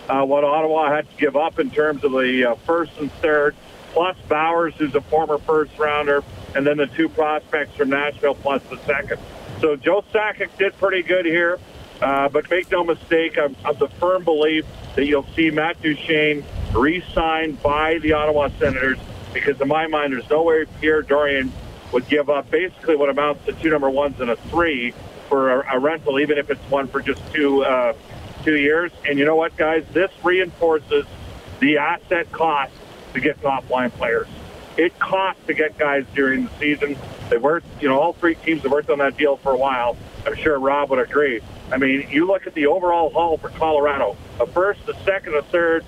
uh, what Ottawa had to give up in terms of the uh, first and third, plus Bowers, who's a former first rounder, and then the two prospects from Nashville plus the second. So Joe Sakic did pretty good here, uh, but make no mistake, I'm of the firm belief that you'll see Matt Duchene re-signed by the Ottawa Senators because in my mind, there's no way Pierre Dorion would give up basically what amounts to two number ones and a three for a, a rental, even if it's one for just two uh, two years. And you know what, guys? This reinforces the asset cost to get top line players. It costs to get guys during the season. They worked, you know, all three teams have worked on that deal for a while. I'm sure Rob would agree. I mean, you look at the overall haul for Colorado: a first, a second, a third,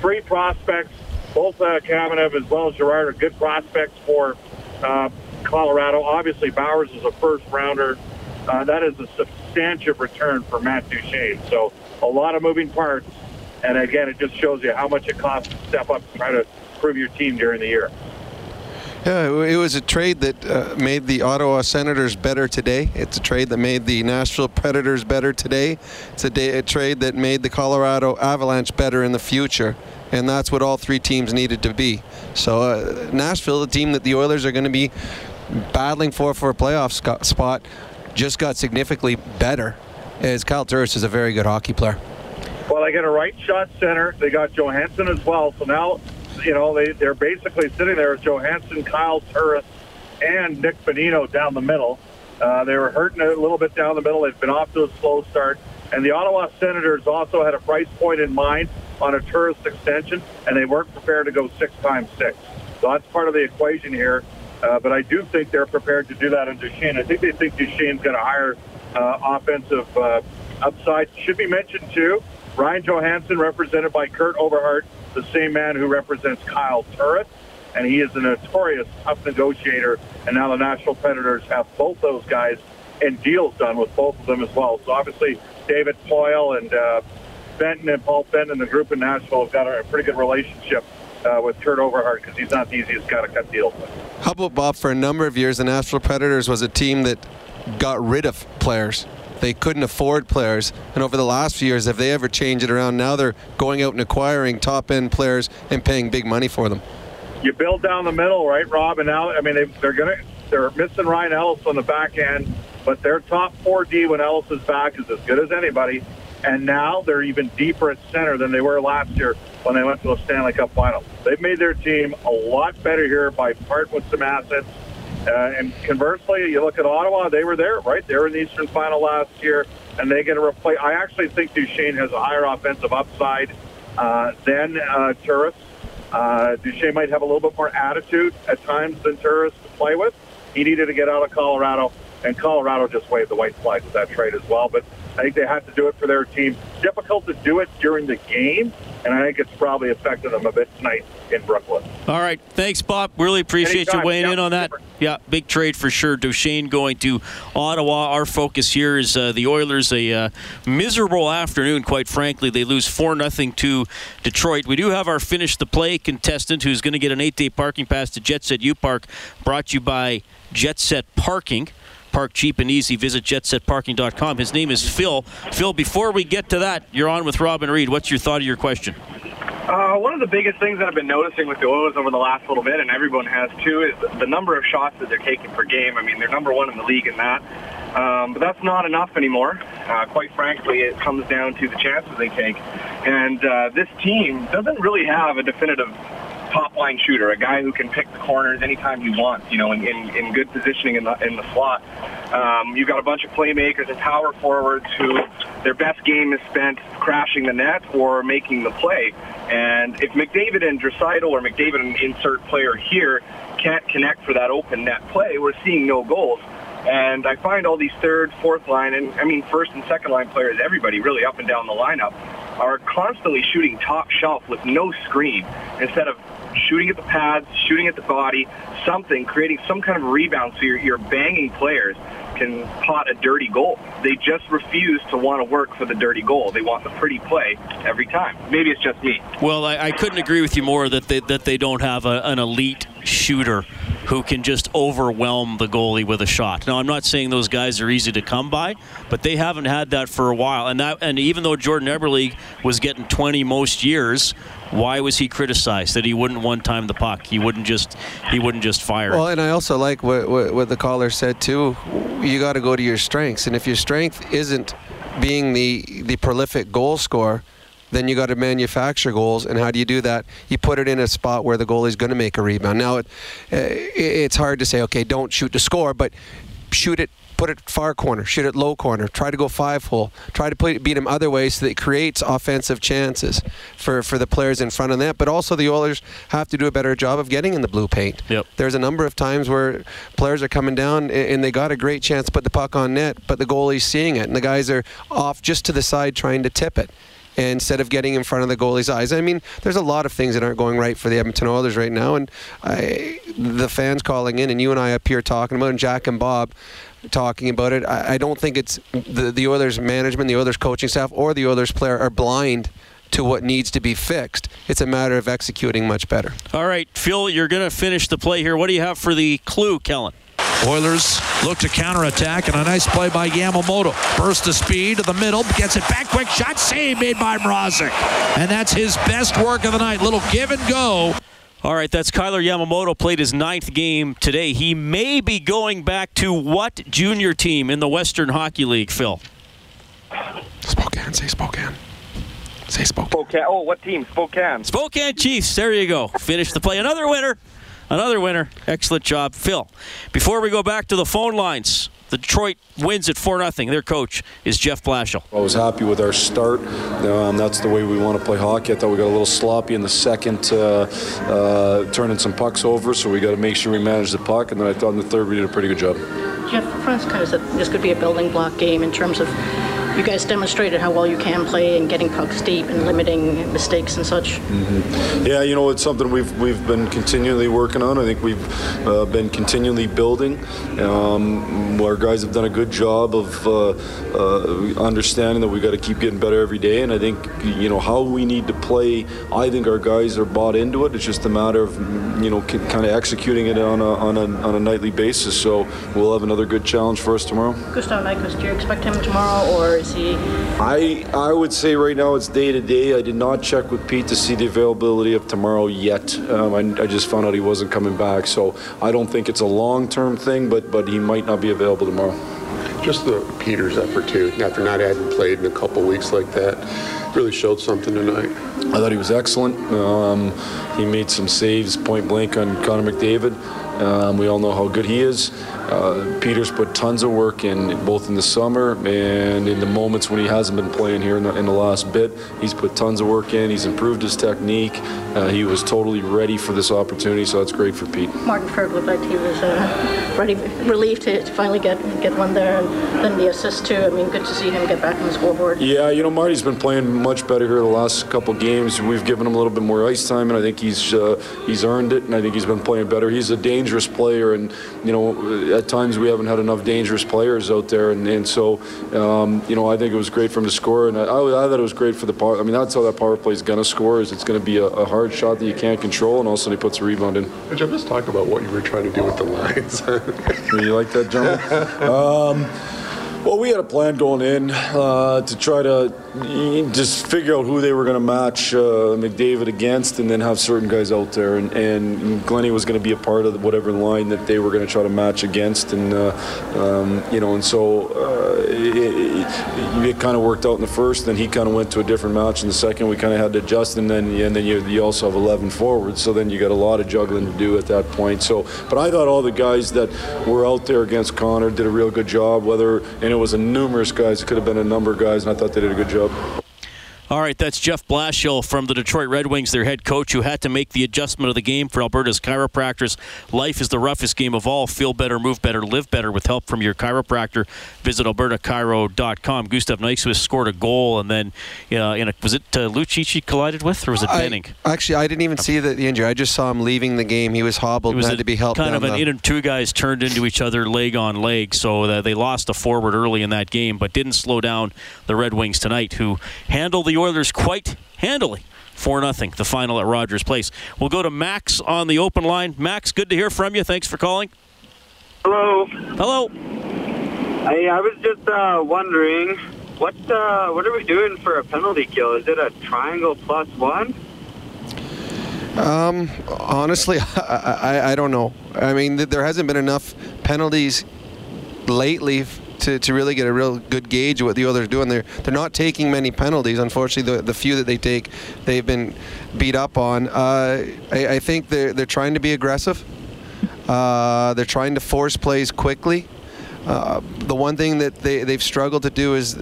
three prospects. Both uh, Kamenev as well as Girard are good prospects for uh, Colorado. Obviously, Bowers is a first rounder. Uh, that is a substantial return for Matt Duchene. So a lot of moving parts. And again, it just shows you how much it costs to step up and try to improve your team during the year. Yeah, it was a trade that uh, made the Ottawa Senators better today. It's a trade that made the Nashville Predators better today. It's a, day, a trade that made the Colorado Avalanche better in the future. And that's what all three teams needed to be. So uh, Nashville, the team that the Oilers are going to be battling for for a playoff spot, just got significantly better. As Kyle Turris is a very good hockey player. Well, they got a right shot center. They got Johansen as well. So now you know, they, they're basically sitting there with Johansen, Kyle Turris, and Nick Bonino down the middle. Uh, they were hurting a little bit down the middle. They've been off to a slow start. And the Ottawa Senators also had a price point in mind on a Turris extension, and they weren't prepared to go six times six. So that's part of the equation here. Uh, but I do think they're prepared to do that in Duchene. I think they think Duchene's got a higher uh, offensive uh, upside. Should be mentioned, too, Ryan Johansen, represented by Kurt Overhardt, the same man who represents Kyle Turris, and he is a notorious tough negotiator. And now the Nashville Predators have both those guys and deals done with both of them as well. So obviously, David Poile and uh, Fenton and Paul Fenton and the group in Nashville have got a pretty good relationship uh, with Kurt Overhardt because he's not the easiest guy to cut deals with. How about Bob? For a number of years, the Nashville Predators was a team that got rid of players they couldn't afford players. And over the last few years, have they ever changed it around? Now they're going out and acquiring top end players and paying big money for them. You build down the middle, right, Rob? And now, I mean, they, they're going to they're missing Ryan Ellis on the back end, but their top 4D when Ellis is back is as good as anybody. And now they're even deeper at center than they were last year when they went to the Stanley Cup final. They've made their team a lot better here by parting with some assets uh, and conversely, you look at Ottawa; they were there, right? They were in the Eastern Final last year, and they get a replace. I actually think Duchene has a higher offensive upside uh, than uh, Turris. Uh, Duchene might have a little bit more attitude at times than Turris to play with. He needed to get out of Colorado, and Colorado just waved the white flag with that trade as well. But I think they have to do it for their team. Difficult to do it during the game, and I think it's probably affected them a bit tonight in Brooklyn. All right. Thanks, Bob. Really appreciate Anytime. you weighing Yeah, in on that. Yeah, big trade for sure. Duchene going to Ottawa. Our focus here is uh, the Oilers. A uh, miserable afternoon, quite frankly. They lose 4 0 to Detroit. We do have our finish the play contestant who's going to get an eight day parking pass to Jet Set U Park, brought to you by Jet Set Parking. Park cheap and easy. Visit jetsetparking.com. His name is Phil. Phil, before we get to that, you're on with Robin Reed. What's your thought of your question? Uh, one of the biggest things that I've been noticing with the Oilers over the last little bit, and everyone has too, is the number of shots that they're taking per game. I mean, they're number one in the league in that. Um, but that's not enough anymore. Uh, quite frankly, it comes down to the chances they take. And uh, this team doesn't really have a definitive top line shooter, a guy who can pick the corners anytime he wants, you know, in, in, in good positioning in the, in the slot. Um, you've got a bunch of playmakers and power forwards who their best game is spent crashing the net or making the play. And if McDavid and Draisaitl or McDavid and insert player here can't connect for that open net play, we're seeing no goals. And I find all these third, fourth line, and I mean first and second line players, everybody really up and down the lineup, are constantly shooting top shelf with no screen instead of shooting at the pads, shooting at the body, something, creating some kind of rebound so your, your banging players can pot a dirty goal. They just refuse to want to work for the dirty goal. They want the pretty play every time. Maybe it's just me. Well, I, I couldn't agree with you more that they that they don't have a, an elite shooter who can just overwhelm the goalie with a shot. Now, I'm not saying those guys are easy to come by, but they haven't had that for a while. And that and even though Jordan Eberle was getting 20 most years, why was he criticized that he wouldn't one time the puck? He wouldn't just he wouldn't just fire. it. Well, and I also like what, what, what the caller said too. You got to go to your strengths, and if your strength isn't being the the prolific goal scorer, then you got to manufacture goals. And how do you do that? You put it in a spot where the goalie's going to make a rebound. Now, it, uh, it's hard to say, okay, don't shoot to score, but shoot it put it far corner, shoot it low corner, try to go five hole, try to put, beat him other ways so that it creates offensive chances for, for the players in front of that. But also the Oilers have to do a better job of getting in the blue paint. Yep. There's a number of times where players are coming down and they got a great chance to put the puck on net, but the goalie's seeing it and the guys are off just to the side trying to tip it instead of getting in front of the goalie's eyes. I mean, there's a lot of things that aren't going right for the Edmonton Oilers right now, and I, the fans calling in, and you and I up here talking about, and Jack and Bob talking about it. I, I don't think it's the, the Oilers management, the Oilers coaching staff, or the Oilers player are blind to what needs to be fixed. It's a matter of executing much better. All right, Phil, you're going to finish the play here. What do you have for the clue, Kellen? Oilers look to counterattack, and a nice play by Yamamoto. Burst of speed to the middle, gets it back, quick shot, save made by Mrazek. And that's his best work of the night. Little give and go. All right, that's Kailer Yamamoto played his ninth game today. He may be going back to what junior team in the Western Hockey League, Phil? Spokane, say Spokane. Say Spokane. Spokane. Oh, what team? Spokane. Spokane Chiefs. There you go. Finish the play. Another winner. Another winner. Excellent job, Phil. Before we go back to the phone lines, the Detroit wins at 4 0. Their coach is Jeff Blashill. I was happy with our start. Um, that's the way we want to play hockey. I thought we got a little sloppy in the second, uh, uh, turning some pucks over, so we got to make sure we manage the puck. And then I thought in the third we did a pretty good job. Jeff, Frans kind of said this could be a building block game in terms of you guys demonstrated how well you can play and getting pucks deep and limiting mistakes and such. Mm-hmm. Yeah, you know, it's something we've we've been continually working on. I think we've uh, been continually building. Um, our guys have done a good job of uh, uh, understanding that we got to keep getting better every day. And I think you know how we need to play. I think our guys are bought into it. It's just a matter of you know kind of executing it on a, on a on a nightly basis. So we'll have another good challenge for us tomorrow. Gustav Nyquist, do you expect him tomorrow or? Is he? I I would say right now it's day to day. I did not check with Pete to see the availability of tomorrow yet. Um, I, I, just found out he wasn't coming back, so I don't think it's a long term thing, but but he might not be available tomorrow. Just the Peters effort too. After not having played in a couple weeks like that, really showed something tonight. I thought he was excellent. Um, he made some saves point blank on Connor McDavid. Um, we all know how good he is. Uh, Peters put tons of work in, both in the summer and in the moments when he hasn't been playing here in the, in the last bit. He's put tons of work in. He's improved his technique. Uh, he was totally ready for this opportunity, so that's great for Pete. Martin Frk looked like he was uh, ready, relieved to, to, finally get get one there, and then the assist too. I mean, good to see him get back on the scoreboard. Yeah, you know, Marty's been playing much better here the last couple games. We've given him a little bit more ice time, and I think he's uh, he's earned it, and I think he's been playing better. He's a dangerous player, and you know, at times we haven't had enough dangerous players out there, and, and so um, you know, I think it was great for him to score, and I, I, thought it was great for the power. I mean, that's how that power play is going to score. Is it's going to be a, a, hard shot that you can't control, and also he puts a rebound in. Jeff, let's talk about what you were trying to do with the lines. you like that, John? um, well, we had a plan going in uh, to try to just figure out who they were going to match uh, McDavid against, and then have certain guys out there. And, and Glennie was going to be a part of whatever line that they were going to try to match against, and uh, um, you know, and so uh, it, it, it kind of worked out in the first. Then he kind of went to a different match in the second. We kind of had to adjust, and then and then you, you also have 11 forwards, so then you got a lot of juggling to do at that point. So, but I thought all the guys that were out there against Connor did a real good job. Whether and it was a numerous guys. It could have been a number of guys, and I thought they did a good job. All right, that's Jeff Blashill from the Detroit Red Wings, their head coach, who had to make the adjustment of the game for Alberta's chiropractors. Life is the roughest game of all. Feel better, move better, live better with help from your chiropractor. Visit albertachiro.com. Gustav Nyquist scored a goal, and then uh, in a, was it uh, Lucic collided with, or was it Benning? Actually, I didn't even see the, the, injury. I just saw him leaving the game. He was hobbled, it was had to be helped. Kind of an the... two guys turned into each other, leg on leg. So uh, they lost a forward early in that game, but didn't slow down the Red Wings tonight, who handled the Oilers quite handily. 4 0, the final at Rogers Place. We'll go to Max on the open line. Max, good to hear from you. Thanks for calling. Hello. Hello. Hey, I was just uh, wondering, what uh, what are we doing for a penalty kill? Is it a triangle plus one? Um, honestly, I, I, I don't know. I mean, there hasn't been enough penalties lately to, to really get a real good gauge of what the Oilers are doing. They're they're not taking many penalties. Unfortunately, the, the few that they take, they've been beat up on. Uh, I, I think they're they're trying to be aggressive. Uh, they're trying to force plays quickly. Uh, the one thing that they, they've struggled to do is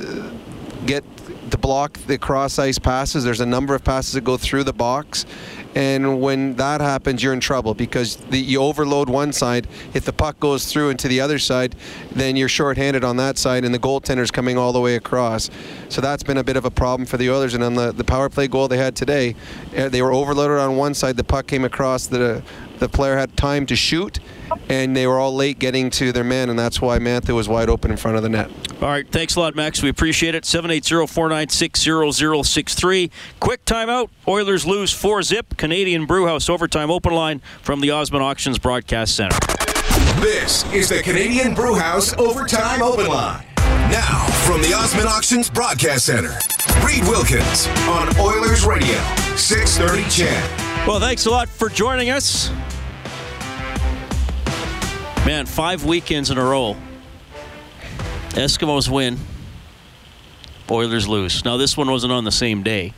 get to block the cross ice passes. There's a number of passes that go through the box. And when that happens, you're in trouble because the, you overload one side. If the puck goes through into the other side, then you're shorthanded on that side, and the goaltender's coming all the way across. So that's been a bit of a problem for the Oilers. And on the, the power play goal they had today, uh, they were overloaded on one side. The puck came across. The the player had time to shoot, and they were all late getting to their man, and that's why Mantha was wide open in front of the net. All right, thanks a lot, Max. We appreciate it. 780-496-0063. Quick timeout. Oilers lose 4-zip. Canadian Brewhouse overtime open line from the Osmond Auctions Broadcast Center. This is the Canadian Brewhouse Overtime Open Line. Now, from the Osmond Auctions Broadcast Center, Reed Wilkins on Oilers Radio, 630 CHED. Well, thanks a lot for joining us. Man, five weekends in a row. Eskimos win. Oilers lose. Now, this one wasn't on the same day,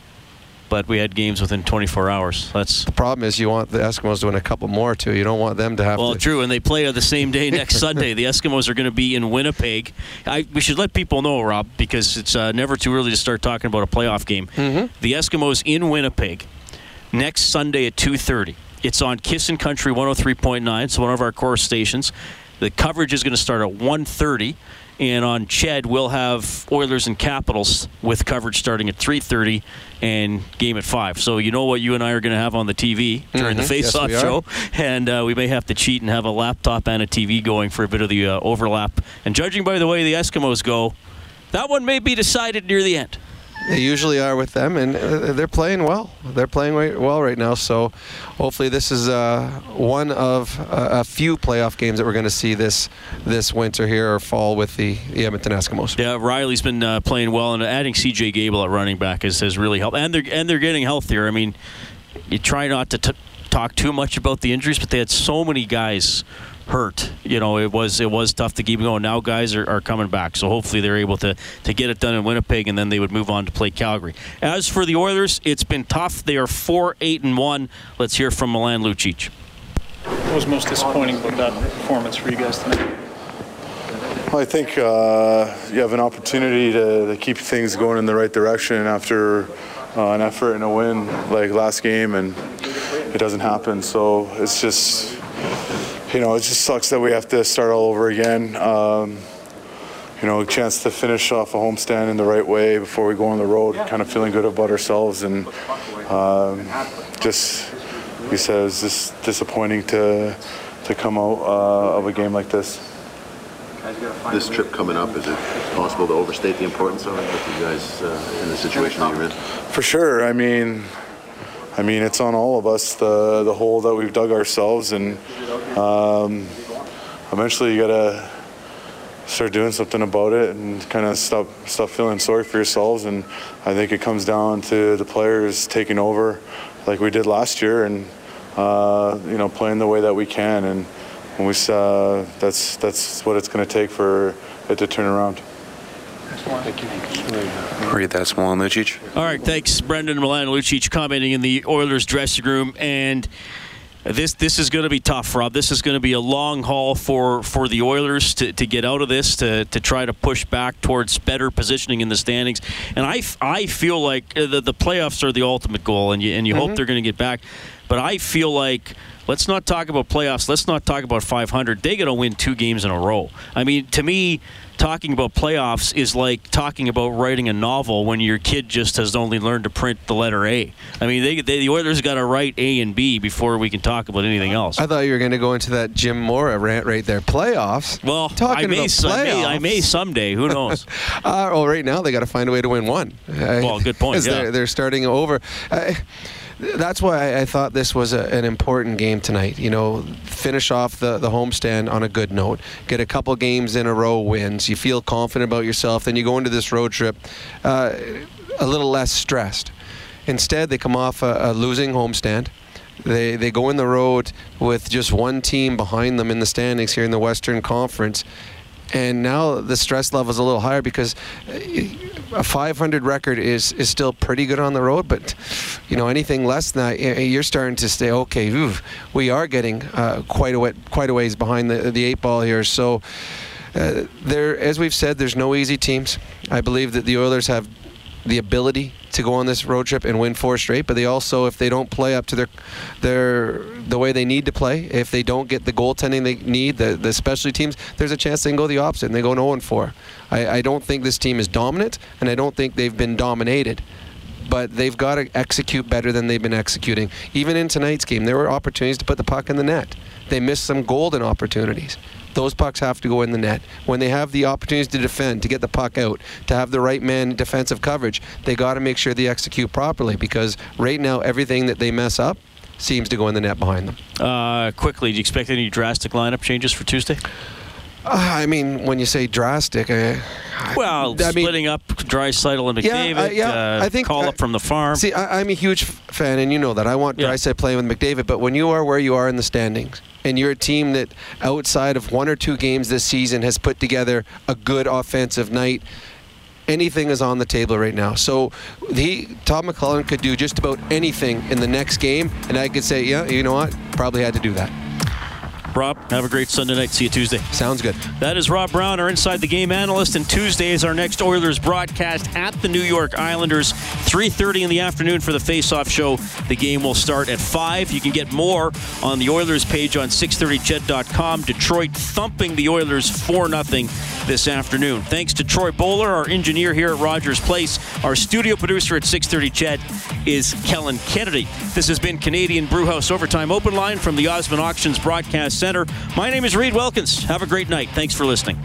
but we had games within 24 hours. That's the problem. Is you want the Eskimos to win a couple more too. You don't want them to have. well, to, true, and they play on the same day next Sunday. The Eskimos are going to be in Winnipeg. I, we should let people know, Rob, because it's uh, never too early to start talking about a playoff game. Mm-hmm. The Eskimos in Winnipeg next Sunday at 2:30. It's on CISN Country 103.9, so one of our core stations. The coverage is going to start at 1:30, and on Ched we'll have Oilers and Capitals with coverage starting at 3:30 and game at five. So you know what you and I are going to have on the TV during Mhm. the face-off Yes, show, and uh, we may have to cheat and have a laptop and a TV going for a bit of the uh, overlap. And judging by the way the Eskimos go, that one may be decided near the end. They usually are with them, and uh, they're playing well. They're playing well right now. So, hopefully, this is uh, one of uh, a few playoff games that we're going to see this this winter here or fall with the, the Edmonton Eskimos. Yeah, Reilly's been uh, playing well, and adding C.J. Gable at running back has, has really helped. And they're and they're getting healthier. I mean, you try not to t- talk too much about the injuries, but they had so many guys hurt. You know, it was it was tough to keep going. Now guys are, are coming back, so hopefully they're able to to get it done in Winnipeg, and then they would move on to play Calgary. As for the Oilers, it's been tough. They are four eight and one. Let's hear from Milan Lucic. What was most disappointing about that performance for you guys tonight? Well, I think uh, you have an opportunity to, to keep things going in the right direction after uh, an effort and a win like last game, and it doesn't happen. So it's just, you know, it just sucks that we have to start all over again. Um, you know, a chance to finish off a homestand in the right way before we go on the road, kind of feeling good about ourselves, and um, just, like you said, it's just disappointing to to come out uh, of a game like this. This trip coming up, is it possible to overstate the importance of it with you guys uh, in the situation that you're in? For sure. I mean, I mean, it's on all of us the the hole that we've dug ourselves, and um, eventually you gotta start doing something about it and kind of stop stop feeling sorry for yourselves. And I think it comes down to the players taking over, like we did last year, and uh, you know, playing the way that we can. And when we uh, that's that's what it's to take for it to turn around. Read that small Lucic. All right, thanks, Brendan Milan Lucic, commenting in the Oilers dressing room, and this this is going to be tough, Rob. This is going to be a long haul for, for the Oilers to, to get out of this, to, to try to push back towards better positioning in the standings. And I, I feel like uh, the, the playoffs are the ultimate goal, and you and you hope Mhm. they're going to get back. But I feel like let's not talk about playoffs. Let's not talk about 500. They got to win two games in a row. I mean, to me, talking about playoffs is like talking about writing a novel when your kid just has only learned to print the letter A. I mean, they, they the Oilers got to write A and B before we can talk about anything else. I thought you were going to go into that Jim Mora rant right there. Playoffs. Well, talking I may, about I may, I may someday. Who knows? Uh, well, right now they got to find a way to win one. Well, good point, yeah. They're, they're starting over. I, that's why I thought this was a, an important game tonight. You know, finish off the, the homestand on a good note. Get a couple games in a row wins. You feel confident about yourself. Then you go into this road trip uh, a little less stressed. Instead, they come off a, a losing homestand. They, they go in the road with just one team behind them in the standings here in the Western Conference and now the stress level is a little higher because uh, a 500 record is is still pretty good on the road, but you know anything less than that, you're starting to say, okay, ooh, we are getting uh, quite a quite a ways behind the the eight ball here. So. Uh, there, as we've said, there's no easy teams. I believe that the Oilers have the ability to go on this road trip and win four straight, but they also, if they don't play up to their their the way they need to play, if they don't get the goaltending they need, the, the specialty teams, there's a chance they can go the opposite and they go 0 4. I, I don't think this team is dominant, and I don't think they've been dominated. But they've got to execute better than they've been executing. Even in tonight's game, there were opportunities to put the puck in the net. They missed some golden opportunities those pucks have to go in the net. When they have the opportunities to defend, to get the puck out, to have the right man defensive coverage, they got to make sure they execute properly because right now everything that they mess up seems to go in the net behind them. Uh, quickly, do you expect any drastic lineup changes for Tuesday? Uh, I mean, when you say drastic, I, well, I mean, splitting up Draisaitl and McDavid. Yeah, uh, yeah uh, I think call up from the farm. See, I, am a huge fan, and you know that. I want yeah. Draisaitl playing with McDavid, but when you are where you are in the standings, and you're a team that outside of one or two games this season has put together a good offensive night, anything is on the table right now. So he, Todd McLellan could do just about anything in the next game, and I could say, yeah, you know what, probably had to do that. Rob, have a great Sunday night. See you Tuesday. Sounds good. That is Rob Brown, our Inside the Game analyst, and Tuesday is our next Oilers broadcast at the New York Islanders, 3.30 in the afternoon for the face-off show. The game will start at 5. You can get more on the Oilers page on 630ched.com. Detroit thumping the Oilers 4-0 this afternoon. Thanks to Troy Bowler, our engineer here at Rogers Place. Our studio producer at 630 Ched is Kellen Kennedy. This has been Canadian Brewhouse Overtime Open Line from the Osmond Auctions broadcast Center. My name is Reed Wilkins. Have a great night. Thanks for listening.